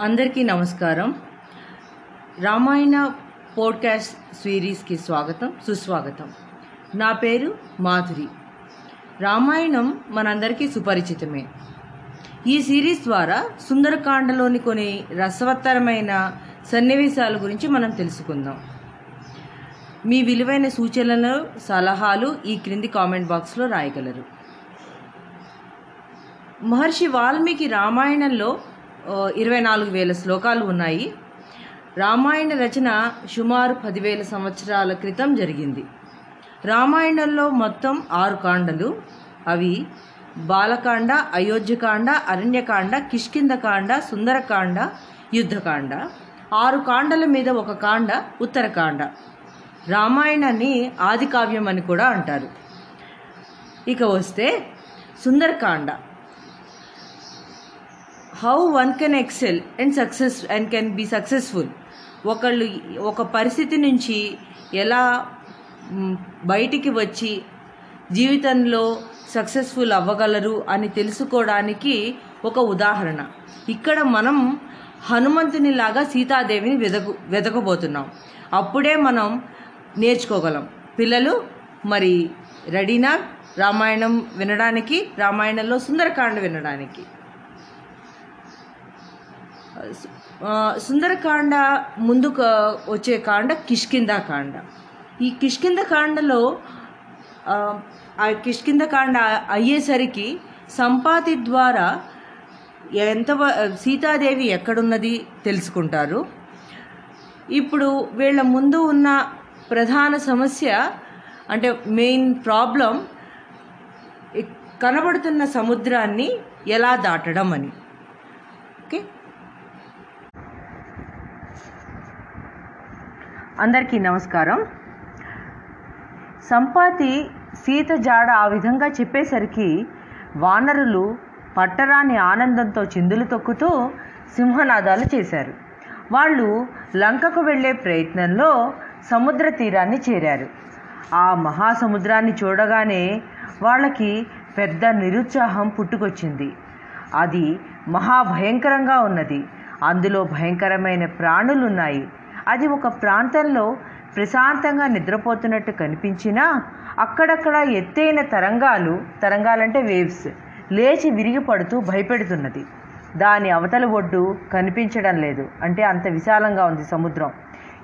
అందరికీ నమస్కారం. రామాయణ పోడ్కాస్ట్ సిరీస్కి స్వాగతం సుస్వాగతం. నా పేరు మాధురి. రామాయణం మనందరికీ సుపరిచితమే. ఈ సిరీస్ ద్వారా సుందరకాండలోని కొన్ని రసవత్తరమైన సన్నివేశాల గురించి మనం తెలుసుకుందాం. మీ విలువైన సూచనలు సలహాలు ఈ క్రింది కామెంట్ బాక్స్లో రాయగలరు. మహర్షి వాల్మీకి రామాయణంలో ఇరవై నాలుగు వేల శ్లోకాలు ఉన్నాయి. రామాయణ రచన సుమారు పదివేల సంవత్సరాల క్రితం జరిగింది. రామాయణంలో మొత్తం ఆరు కాండలు. అవి బాలకాండ అయోధ్యకాండ అరణ్యకాండ కిష్కిందకాండ సుందరకాండ యుద్ధకాండ. ఆరు కాండల మీద ఒక కాండ ఉత్తరకాండ. రామాయణాన్ని ఆది కావ్యం అని కూడా అంటారు. ఇక వస్తే Sundarakanda. How one can excel and success and can be successful ఒకళ్ళు ఒక పరిస్థితి నుంచి ఎలా బయటికి వచ్చి జీవితంలో సక్సెస్ఫుల్ అవ్వగలరు అని తెలుసుకోవడానికి ఒక ఉదాహరణ. ఇక్కడ మనం హనుమంతునిలాగా సీతాదేవిని వెదకు వెతకబోతున్నాం అప్పుడే మనం నేర్చుకోగలం. పిల్లలు మరి రెడీనా రామాయణం వినడానికి రామాయణంలో సుందరకాండ వినడానికి. సుందరకాండ ముందుకు వచ్చే కాండ కిష్కింద కాండ. ఈ కిష్కింద కాండలో ఆ, కిష్కింద కాండ అయ్యేసరికి సంపాతి ద్వారా ఎంత సీతాదేవి ఎక్కడున్నది తెలుసుకుంటారు. ఇప్పుడు వీళ్ళ ముందు ఉన్న ప్రధాన సమస్య అంటే మెయిన్ ప్రాబ్లం కనబడుతున్న సముద్రాన్ని ఎలా దాటడం అని. ఓకే? అందరికీ నమస్కారం. సంపాతి సీత జాడ ఆ విధంగా చెప్పేసరికి వానరులు పట్టరాని ఆనందంతో చిందులు తొక్కుతూ సింహనాదాలు చేశారు. వాళ్ళు లంకకు వెళ్ళే ప్రయత్నంలో సముద్ర తీరాన్ని చేరారు. ఆ మహాసముద్రాన్ని చూడగానే వాళ్ళకి పెద్ద నిరుత్సాహం పుట్టుకొచ్చింది. అది మహాభయంకరంగా ఉన్నది. అందులో భయంకరమైన ప్రాణులున్నాయి. అది ఒక ప్రాంతంలో ప్రశాంతంగా నిద్రపోతున్నట్టు కనిపించినా అక్కడక్కడ ఎత్తైన తరంగాలు తరంగాలంటే వేవ్స్ లేచి విరిగి పడుతూ భయపెడుతున్నది. దాని అవతల ఒడ్డు కనిపించడం లేదు. అంటే అంత విశాలంగా ఉంది సముద్రం.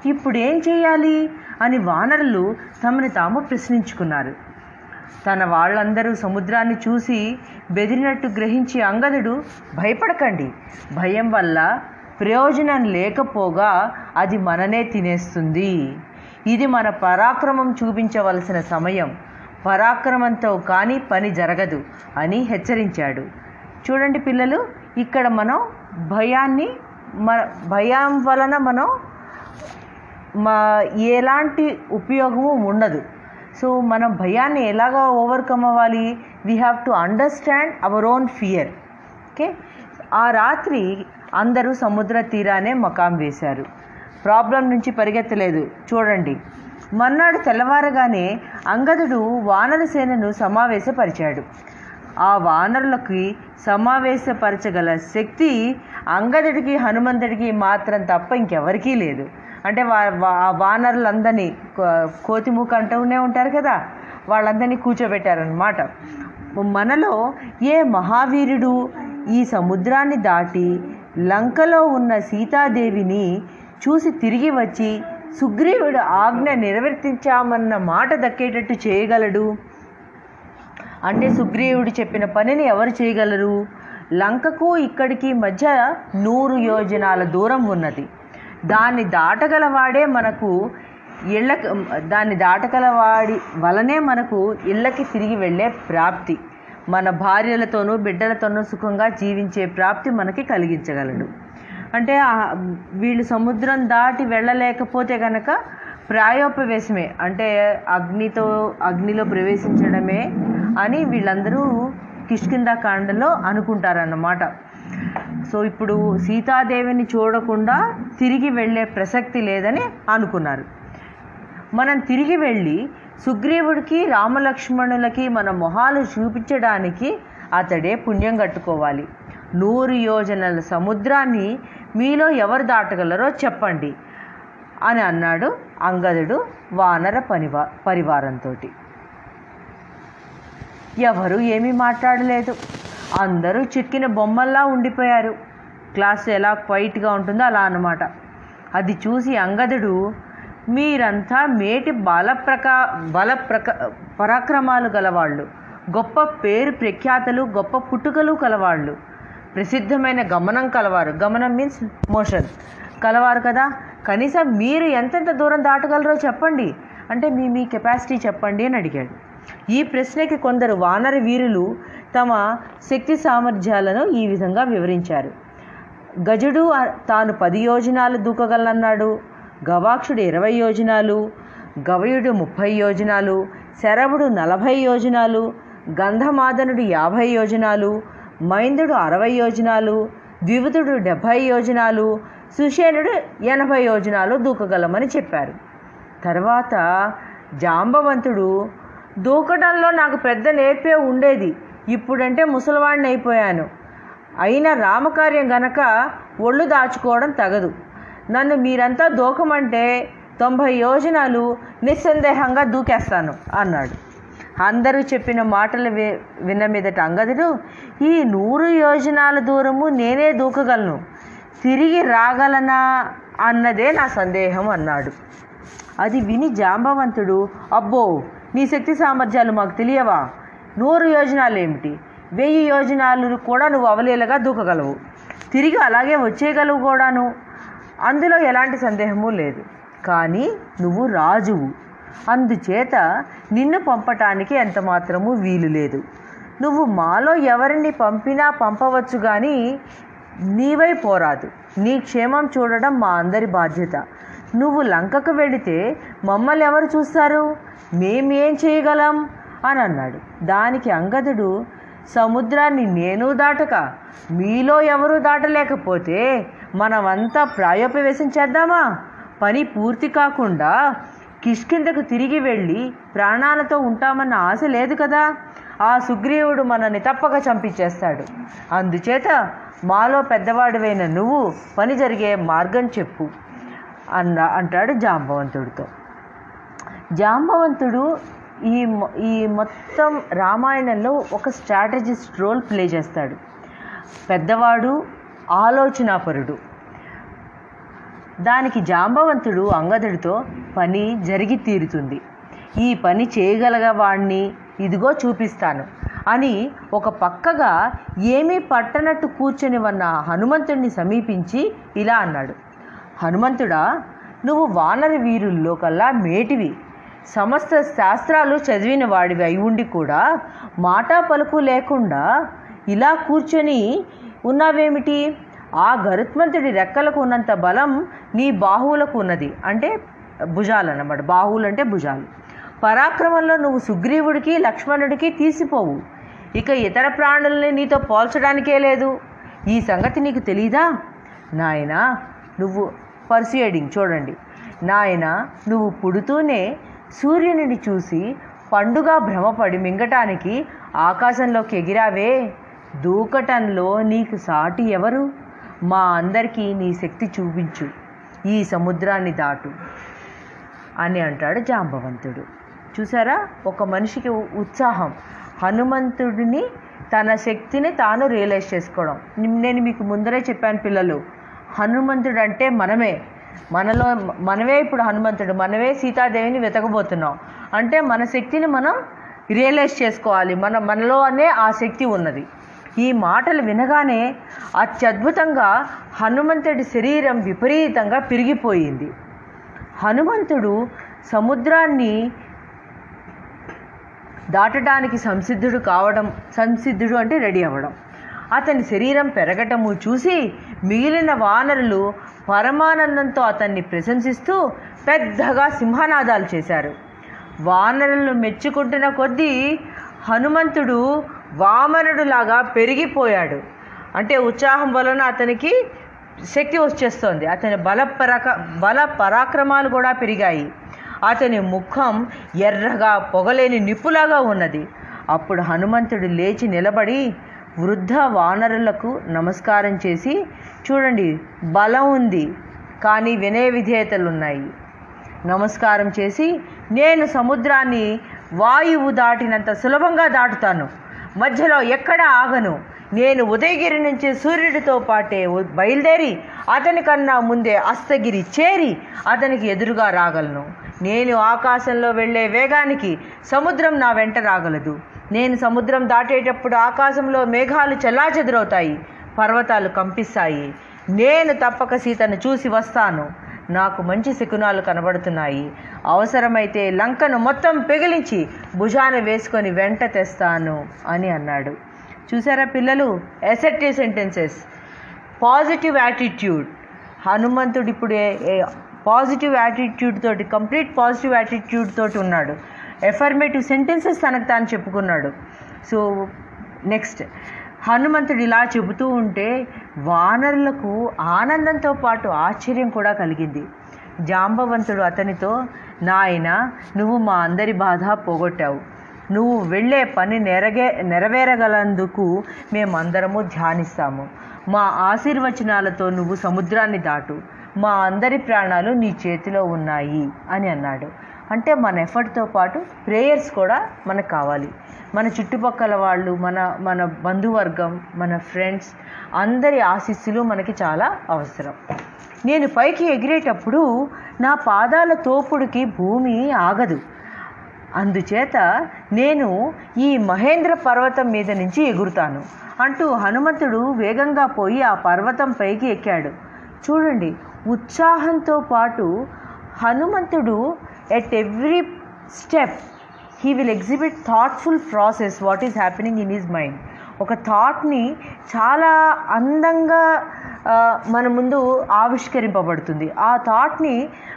ఇప్పుడు ఏం చేయాలి? అని వానరులు తమని తాము ప్రశ్నించుకున్నారు. తన వాళ్ళందరూ సముద్రాన్ని చూసి బెదిరినట్టు గ్రహించి అంగదుడు భయపడకండి. భయం వల్ల ప్రయోజనం లేకపోగా అది మననే తినేస్తుంది. ఇది మన పరాక్రమం చూపించవలసిన సమయం. పరాక్రమంతో కానీ పని జరగదు అని హెచ్చరించాడు. చూడండి పిల్లలు ఇక్కడ మనం భయాన్ని మన భయం వలన మనం మా ఎలాంటి ఉపయోగము ఉండదు. సో మనం భయాన్ని ఎలాగ ఓవర్కమ్ అవ్వాలి? We have to understand our own fear okay ఆ రాత్రి అందరూ సముద్ర తీరానే మకాం వేశారు. ప్రాబ్లం నుంచి పరిగెత్తలేదు. చూడండి. మర్నాడు తెల్లవారగానే అంగదుడు వానర సేనను సమావేశపరిచాడు. ఆ వానరులకి సమావేశపరచగల శక్తి అంగదుడికి హనుమంతుడికి మాత్రం తప్ప ఇంకెవరికీ లేదు. అంటే వా వా- ఆ వానరులందరినీ కో- కోతిమూక అంటూనే ఉంటారు కదా? వాళ్ళందరినీ కూర్చోబెట్టారనమాట మనలో ఏ మహావీరుడు ఈ సముద్రాన్ని దాటి లంకలో ఉన్న సీతాదేవిని చూసి తిరిగి వచ్చి సుగ్రీవుడు ఆజ్ఞ నిర్వర్తించామన్న మాట దక్కేటట్టు చేయగలడు? అంటే సుగ్రీవుడు చెప్పిన పనిని ఎవరు చేయగలరు? లంకకు ఇక్కడికి మధ్య నూరు యోజనాల దూరం ఉన్నది. దాన్ని దాటగలవాడే మనకు ఇళ్ళ దాన్ని దాటగలవాడి వలనే మనకు ఇళ్ళకి తిరిగి వెళ్ళే ప్రాప్తి. మన భార్యలతోనూ బిడ్డలతోనూ సుఖంగా జీవించే ప్రాప్తి మనకి కలిగించగలడు. అంటే వీళ్ళు సముద్రం దాటి వెళ్ళలేకపోతే కనుక ప్రాయోపవేశమే. అంటే అగ్నితో అగ్నిలో ప్రవేశించడమే అని వీళ్ళందరూ కిష్కింద కాండలో అనుకుంటారన్నమాట. సో ఇప్పుడు సీతాదేవిని చూడకుండా తిరిగి వెళ్ళే ప్రసక్తి లేదని అనుకున్నారు. మనం తిరిగి వెళ్ళి సుగ్రీవుడికి రామలక్ష్మణులకి మన మొహాలు చూపించడానికి అతడే పుణ్యం కట్టుకోవాలి. నూరు యోజనల సముద్రాన్ని మీలో ఎవరు దాటగలరో చెప్పండి అని అన్నాడు అంగదుడు వానర పనివా పరివారంతో ఎవరు ఏమీ మాట్లాడలేదు. అందరూ చిక్కిన బొమ్మల్లా ఉండిపోయారు. క్లాస్ ఎలా క్వైట్గా ఉంటుందో అలా అన్నమాట. అది చూసి అంగదుడు మీరంతా మేటి బల ప్రకా బల పరాక్రమాలు గలవాళ్ళు. గొప్ప పేరు ప్రఖ్యాతలు గొప్ప పుట్టుకలు కలవాళ్ళు. ప్రసిద్ధమైన గమనం కలవారు. గమనం మీన్స్ మోషన్ కలవారు కదా? కనీసం మీరు ఎంతెంత దూరం దాటగలరో చెప్పండి. అంటే మీ మీ కెపాసిటీ చెప్పండి అని అడిగాడు. ఈ ప్రశ్నకి కొందరు వానర వీరులు తమ శక్తి సామర్థ్యాలను ఈ విధంగా వివరించారు. గజుడు తాను పది యోజనాలు దూకగలన్నాడు గవాక్షుడు ఇరవై యోజనాలు గవయుడు ముప్పై యోజనాలు శరవుడు నలభై యోజనాలు గంధమాదనుడు యాభై యోజనాలు మైందుడు అరవై యోజనాలు ద్వివతుడు డెబ్భై యోజనాలు సుషేనుడు ఎనభై యోజనాలు దూకగలమని చెప్పారు. తర్వాత జాంబవంతుడు దూకడంలో నాకు పెద్ద నేర్పే ఉండేది. ఇప్పుడంటే ముసలివాడిని అయిపోయాను అయిన రామకార్యం గనక ఒళ్ళు దాచుకోవడం తగదు. నన్ను మీరంతా దూకమంటే తొంభై యోజనాలు నిస్సందేహంగా దూకేస్తాను అన్నాడు. అందరూ చెప్పిన మాటలు వి విన్న మీదట అంగదుడు ఈ నూరు యోజనాల దూరము నేనే దూకగలను. తిరిగి రాగలనా అన్నదే నా సందేహం అన్నాడు. అది విని జాంబవంతుడు అబ్బో నీ శక్తి సామర్థ్యాలు మాకు తెలియవా? నూరు యోజనాలు ఏమిటి వెయ్యి యోజనాలు కూడా నువ్వు అవలీలగా దూకగలవు. తిరిగి అలాగే వచ్చేయగలవు కూడాను. అందులో ఎలాంటి సందేహము లేదు. కానీ నువ్వు రాజువు. అందుచేత నిన్ను పంపటానికి ఎంత మాత్రము వీలు లేదు. నువ్వు మాలో ఎవరిని పంపినా పంపవచ్చు కానీ నీవై పోరాదు. నీ క్షేమం చూడడం మా అందరి బాధ్యత. నువ్వు లంకకు వెళితే మమ్మల్ని ఎవరు చూస్తారు? మేమేం చేయగలం? అని అన్నాడు. దానికి అంగదుడు సముద్రాన్ని నేను దాటక మీలో ఎవరూ దాటలేకపోతే మనమంతా ప్రాయోపవేశం చేద్దామా? పని పూర్తి కాకుండా కిష్కిందకు తిరిగి వెళ్ళి ప్రాణాలతో ఉంటామన్న ఆశ లేదు కదా? ఆ సుగ్రీవుడు మనల్ని తప్పక చంపించేస్తాడు. అందుచేత మాలో పెద్దవాడివైన నువ్వు పని జరిగే మార్గం చెప్పు అన్న అంటాడు జాంబవంతుడితో. జాంబవంతుడు ఈ ఈ మొత్తం రామాయణంలో ఒక స్ట్రాటజిస్ట్ రోల్ ప్లే చేస్తాడు. పెద్దవాడు ఆలోచనాపరుడు. దానికి జాంబవంతుడు అంగదుడితో పని జరిగి తీరుతుంది. ఈ పని చేయగలగవాణ్ణి ఇదిగో చూపిస్తాను అని ఒక పక్కగా ఏమీ పట్టనట్టు కూర్చొని ఉన్న హనుమంతుడిని సమీపించి ఇలా అన్నాడు. హనుమంతుడా నువ్వు వానర వీరుల్లో కల్లా మేటివి. సమస్త శాస్త్రాలు చదివిన వాడివి అయి ఉండి కూడా మాట పలుకు లేకుండా ఇలా కూర్చొని ఉన్నావేమిటి? ఆ గరుత్మంతుడి రెక్కలకు ఉన్నంత బలం నీ బాహువులకు ఉన్నది. అంటే భుజాలు అన్నమాట. బాహువులు అంటే భుజాలు. పరాక్రమంలో నువ్వు సుగ్రీవుడికి లక్ష్మణుడికి తీసిపోవు. ఇక ఇతర ప్రాణుల్ని నీతో పోల్చడానికే లేదు. ఈ సంగతి నీకు తెలీదా? నాయన నువ్వు పర్సియేడింగ్ చూడండి. నాయన నువ్వు పుడుతూనే సూర్యునిని చూసి పండుగ భ్రమపడి మింగటానికి ఆకాశంలోకి ఎగిరావే. దూకటంలో నీకు సాటి ఎవరు? మా అందరికీ నీ శక్తి చూపించు. ఈ సముద్రాన్ని దాటు అని అంటాడు జాంబవంతుడు. చూసారా? ఒక మనిషికి ఉ- ఉత్సాహం. హనుమంతుడిని తన శక్తిని తాను రియలైజ్ చేసుకోవడం. నేను మీకు ముందరే చెప్పాను పిల్లలు. హనుమంతుడు అంటే మనమే. మనలో మనమే ఇప్పుడు హనుమంతుడు. మనమే సీతాదేవిని వెతకబోతున్నాం. అంటే మన శక్తిని మనం రియలైజ్ చేసుకోవాలి. మన మనలోనే ఆ శక్తి ఉన్నది. ఈ మాటలు వినగానే అత్యద్భుతంగా హనుమంతుడి శరీరం విపరీతంగా పెరిగిపోయింది. హనుమంతుడు సముద్రాన్ని దాటడానికి సంసిద్ధుడు కావడం సంసిద్ధుడు అంటే రెడీ అవ్వడం. అతని శరీరం పెరగటము చూసి మిగిలిన వానరులు పరమానందంతో అతన్ని ప్రశంసిస్తూ పెద్దగా సింహనాదాలు చేశారు. వానరులను మెచ్చుకుంటున్న కొద్దీ హనుమంతుడు వామనుడులాగా పెరిగిపోయాడు. అంటే ఉత్సాహం వలన అతనికి శక్తి వచ్చేస్తోంది. అతని బల పరాక బల పరాక్రమాలు కూడా పెరిగాయి. అతని ముఖం ఎర్రగా పొగలేని నిప్పులాగా ఉన్నది. అప్పుడు హనుమంతుడు లేచి నిలబడి వృద్ధ వానరులకు నమస్కారం చేసి చూడండి బలం ఉంది కానీ వినయ విధేయతలు ఉన్నాయి నమస్కారం చేసి నేను సముద్రాన్ని వాయువు దాటినంత సులభంగా దాటుతాను. మధ్యలో ఎక్కడ ఆగను? నేను ఉదయగిరి నుంచి సూర్యుడితో పాటే బయలుదేరి అతని కన్నా ముందే అస్తగిరి చేరి అతనికి ఎదురుగా రాగలను. నేను ఆకాశంలో వెళ్ళే వేగానికి సముద్రం నా వెంట రాగలదు. నేను సముద్రం దాటేటప్పుడు ఆకాశంలో మేఘాలు చెల్లాచెదురవుతాయి పర్వతాలు కంపిస్తాయి. నేను తప్పక సీతను చూసి వస్తాను. నాకు మంచి శకునాలు కనబడుతున్నాయి. అవసరమైతే లంకను మొత్తం పెగిలించి భుజాన వేసుకొని వెంట తెస్తాను అని అన్నాడు. చూసారా పిల్లలు? ఎసెప్టివ్ సెంటెన్సెస్ పాజిటివ్ యాటిట్యూడ్ హనుమంతుడు ఇప్పుడు పాజిటివ్ యాటిట్యూడ్ తోటి కంప్లీట్ పాజిటివ్ యాటిట్యూడ్ తోటి ఉన్నాడు. ఎఫర్మేటివ్ సెంటెన్సెస్ తనకు తాను చెప్పుకున్నాడు. సో నెక్స్ట్ హనుమంతుడు ఇలా చెబుతూ ఉంటే వానరులకు ఆనందంతో పాటు ఆశ్చర్యం కూడా కలిగింది. జాంబవంతుడు అతనితో నాయన నువ్వు మా అందరి బాధ పోగొట్టావు. నువ్వు వెళ్ళే పని నెరగే నెరవేరగలందుకు మేమందరము ధ్యానిస్తాము. మా ఆశీర్వచనాలతో నువ్వు సముద్రాన్ని దాటు. మా అందరి ప్రాణాలు నీ చేతిలో ఉన్నాయి అని అన్నాడు. అంటే మన ఎఫర్ట్తో పాటు ప్రేయర్స్ కూడా మనకు కావాలి. మన చుట్టుపక్కల వాళ్ళు మన మన బంధువర్గం మన ఫ్రెండ్స్ అందరి ఆశీస్సులు మనకి చాలా అవసరం. నేను పైకి ఎగిరేటప్పుడు నా పాదాల తోపుడికి భూమి ఆగదు. అందుచేత నేను ఈ మహేంద్ర పర్వతం మీద నుంచి ఎగురుతాను అంటూ హనుమంతుడు వేగంగా పోయి ఆ పర్వతం పైకి ఎక్కాడు. చూడండి ఉత్సాహంతో పాటు హనుమంతుడు at every step he will exhibit thoughtful process what is happening in his mind ఒక థాట్ని చాలా అందంగా మన ముందు ఆవిష్కరింపబడుతుంది. ఆ థాట్ని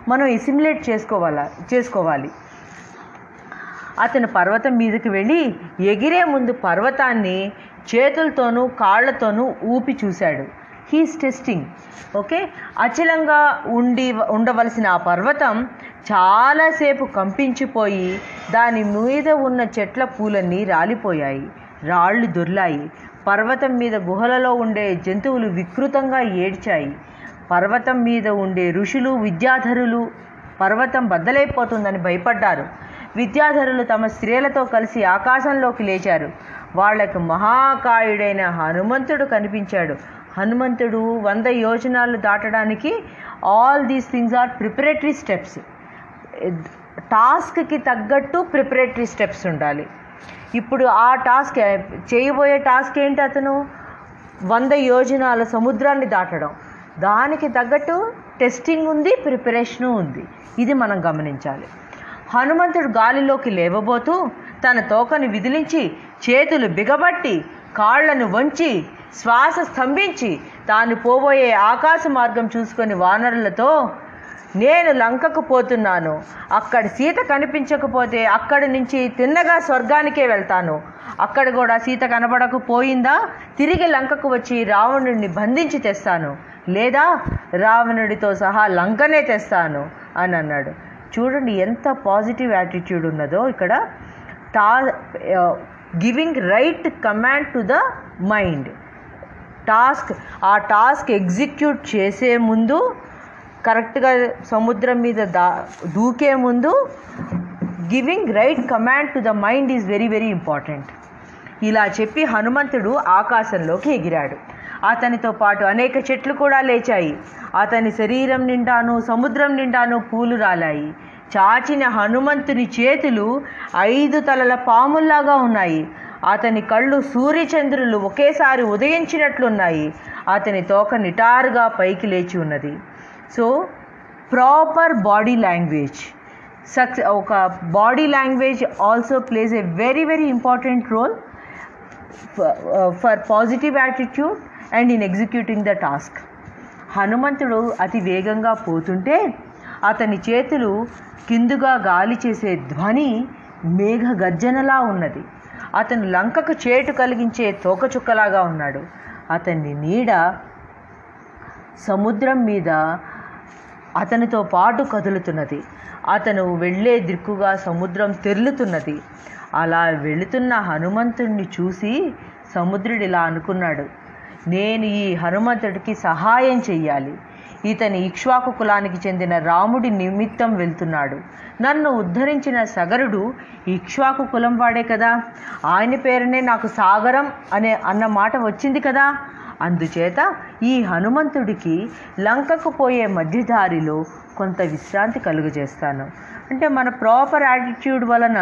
మనం ఎసిమ్యులేట్ చేసుకోవాలా చేసుకోవాలి. అతను పర్వతం మీదకి వెళ్ళి ఎగిరే ముందు పర్వతాన్ని చేతులతోనూ కాళ్ళతోనూ ఊపి చూశాడు. హీస్ టెస్టింగ్ ఓకే అచలంగా ఉండి ఉండవలసిన ఆ పర్వతం చాలాసేపు కంపించిపోయి దాని మీద ఉన్న చెట్ల పూలన్నీ రాలిపోయాయి. రాళ్ళు దొర్లాయి. పర్వతం మీద గుహలలో ఉండే జంతువులు వికృతంగా ఏడ్చాయి. పర్వతం మీద ఉండే ఋషులు విద్యాధరులు పర్వతం బద్దలైపోతుందని భయపడ్డారు. విద్యాధరులు తమ స్త్రీలతో కలిసి ఆకాశంలోకి లేచారు. వాళ్ళకు మహాకాయుడైన హనుమంతుడు కనిపించాడు. హనుమంతుడు వంద యోజనాలు దాటడానికి all these things are preparatory steps టాస్క్కి తగ్గట్టు ప్రిపరేటరీ స్టెప్స్ ఉండాలి. ఇప్పుడు ఆ టాస్క్ చేయబోయే టాస్క్ ఏంటి అతను? వంద యోజనాల సముద్రాన్ని దాటడం. దానికి తగ్గట్టు టెస్టింగ్ ఉంది ప్రిపరేషను ఉంది. ఇది మనం గమనించాలి. హనుమంతుడు గాలిలోకి లేవబోతూ తన తోకని విదిలించి చేతులు బిగబట్టి కాళ్ళను వంచి శ్వాస స్తంభించి తాను పోబోయే ఆకాశ మార్గం చూసుకొని వానరులతో నేను లంకకు పోతున్నాను. అక్కడ సీత కనిపించకపోతే అక్కడి నుంచి తిన్నగా స్వర్గానికే వెళ్తాను. అక్కడ కూడా సీత కనబడకపోయిందా తిరిగి లంకకు వచ్చి రావణుడిని బంధించి తెస్తాను. లేదా రావణుడితో సహా లంకనే తెస్తాను అని అన్నాడు. చూడండి ఎంత పాజిటివ్ యాటిట్యూడ్ ఉన్నదో ఇక్కడ. టా giving right command to the mind. Task ఆ టాస్క్ ఎగ్జిక్యూట్ చేసే ముందు కరెక్ట్గా సముద్రం మీద దా దూకే ముందు giving right command to the mind is very very important ఇలా చెప్పి హనుమంతుడు ఆకాశంలోకి ఎగిరాడు. అతనితో పాటు అనేక చెట్లు కూడా లేచాయి. అతని శరీరం నిండాను సముద్రం నిండాను పూలు రాలాయి. చాచిన హనుమంతుని చేతులు ఐదు తలల పాముల్లాగా ఉన్నాయి. అతని కళ్ళు సూర్యచంద్రులు ఒకేసారి ఉదయించినట్లున్నాయి. అతని తోక నిటారుగా పైకి లేచి ఉన్నది. So proper body language sucks ఒక body language also plays a very very important role for positive attitude and in executing the task హనుమంతుడు అతి వేగంగా పోతుంటే అతని చేతులు కిందుగా గాలి చేసే ధ్వని మేఘ గర్జనలా ఉన్నది. అతను లంకకు చేటు కలిగించే తోకచుక్కలాగా ఉన్నాడు. అతని నీడ సముద్రం మీద అతనితో పాటు కదులుతున్నది. అతను వెళ్ళే దిక్కుగా సముద్రం తెరులుతున్నది. అలా వెళుతున్న హనుమంతుణ్ణి చూసి సముద్రుడు ఇలా అనుకున్నాడు. నేను ఈ హనుమంతుడికి సహాయం చెయ్యాలి. ఇతని ఇక్ష్వాకు కులానికి చెందిన రాముడి నిమిత్తం వెళ్తున్నాడు. నన్ను ఉద్ధరించిన సగరుడు ఇక్ష్వాకు కులం వాడే కదా? ఆయన పేరునే నాకు సాగరం అనే అన్న మాట వచ్చింది కదా? అందుచేత ఈ హనుమంతుడికి లంకకు పోయే మధ్యదారిలో కొంత విశ్రాంతి కలుగజేస్తాను. అంటే మన ప్రాపర్ యాటిట్యూడ్ వలన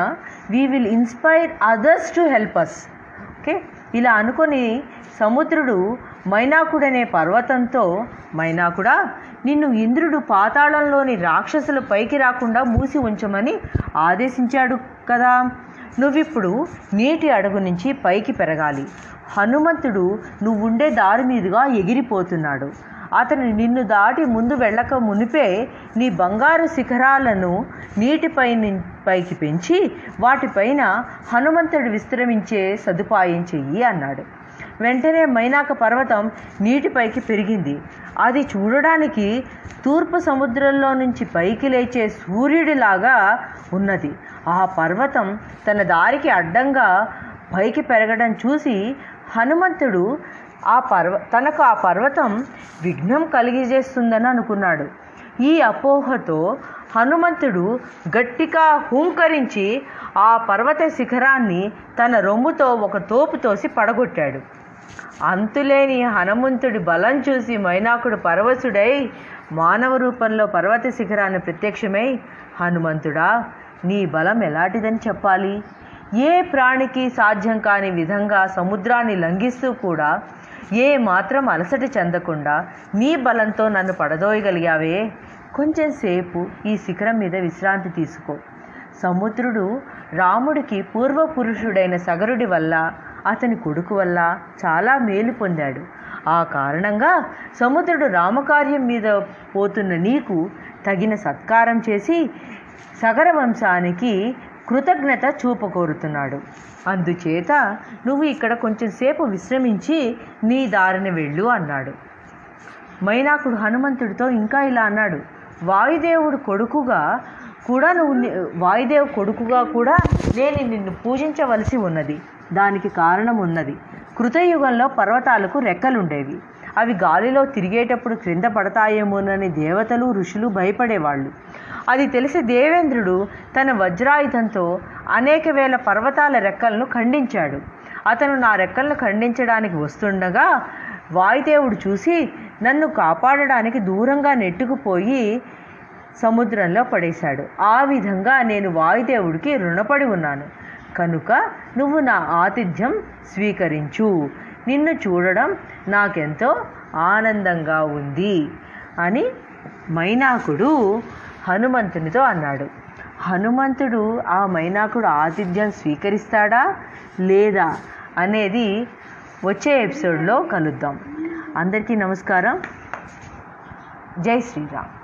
we will inspire others to help us okay ఇలా అనుకొని సముద్రుడు మైనాకుడనే పర్వతంతో మైనాకుడా నిన్ను ఇంద్రుడు పాతాళంలోని రాక్షసుల పైకి రాకుండా మూసి ఉంచమని ఆదేశించాడు కదా. నువ్విప్పుడు నీటి అడుగు నుంచి పైకి పెరగాలి. హనుమంతుడు నువ్వుండే దారి మీదుగా ఎగిరిపోతున్నాడు. అతను నిన్ను దాటి ముందు వెళ్ళక మునిపే నీ బంగారు శిఖరాలను నీటిపై పైకి పెంచి వాటిపైన హనుమంతుడు విశ్రమించే సదుపాయం చెయ్యి అన్నాడు. వెంటనే మైనాక పర్వతం నీటిపైకి పెరిగింది. అది చూడడానికి తూర్పు సముద్రంలో నుంచి పైకి లేచే సూర్యుడిలాగా ఉన్నది. ఆ పర్వతం తన దారికి అడ్డంగా పైకి పెరగడం చూసి హనుమంతుడు ఆ పర్వ తనకు ఆ పర్వతం విఘ్నం కలిగజేస్తుందని అనుకున్నాడు. ఈ అపోహతో హనుమంతుడు గట్టిగా హూంకరించి ఆ పర్వత శిఖరాన్ని తన రొమ్ముతో ఒక తోపు తోసి పడగొట్టాడు. అంతులేని హనుమంతుడి బలం చూసి మైనాకుడు పరవశుడై మానవ రూపంలో పర్వత శిఖరాన్ని ప్రత్యక్షమై హనుమంతుడా నీ బలం ఎలాంటిదని చెప్పాలి? ఏ ప్రాణికి సాధ్యం కాని విధంగా సముద్రాన్ని లంఘిస్తూ కూడా ఏ మాత్రం అలసట చెందకుండా నీ బలంతో నన్ను పడదోయగలిగావే. కొంచెం సేపు ఈ శిఖరం మీద విశ్రాంతి తీసుకో. సముద్రుడు రాముడికి పూర్వపురుషుడైన సగరుడి వల్ల అతని కొడుకు వల్ల చాలా మేలు పొందాడు. ఆ కారణంగా సముద్రుడు రామకార్యం మీద పోతున్న నీకు తగిన సత్కారం చేసి సగర వంశానికి కృతజ్ఞత చూపకోరుతున్నాడు. అందుచేత నువ్వు ఇక్కడ కొంచెం సేపు విశ్రమించి నీ దారిని వెళ్ళు అన్నాడు. మైనాకుడు హనుమంతుడితో ఇంకా ఇలా అన్నాడు. వాయుదేవుడు కొడుకుగా కూడా నువ్వు వాయుదేవు కొడుకుగా కూడా నేను నిన్ను పూజించవలసి ఉన్నది. దానికి కారణం ఉన్నది కృతయుగంలో పర్వతాలకు రెక్కలుండేవి. అవి గాలిలో తిరిగేటప్పుడు క్రింద పడతాయేమోనని దేవతలు ఋషులు భయపడేవాళ్ళు. అది తెలిసి దేవేంద్రుడు తన వజ్రాయుధంతో అనేక వేల పర్వతాల రెక్కలను ఖండించాడు. అతను నా రెక్కలను ఖండించడానికి వస్తుండగా వాయుదేవుడు చూసి నన్ను కాపాడడానికి దూరంగా నెట్టుకుపోయి సముద్రంలో పడేశాడు. ఆ విధంగా నేను వాయుదేవుడికి రుణపడి ఉన్నాను. కనుక నువ్వు నా ఆతిథ్యం స్వీకరించు. నిన్ను చూడడం నాకెంతో ఆనందంగా ఉంది అని మైనాకుడు హనుమంతునితో అన్నాడు. హనుమంతుడు ఆ మైనాకుడు ఆతిథ్యం స్వీకరిస్తాడా లేదా అనేది వచ్చే ఎపిసోడ్లో కలుద్దాం. అందరికీ నమస్కారం. జై శ్రీరామ్.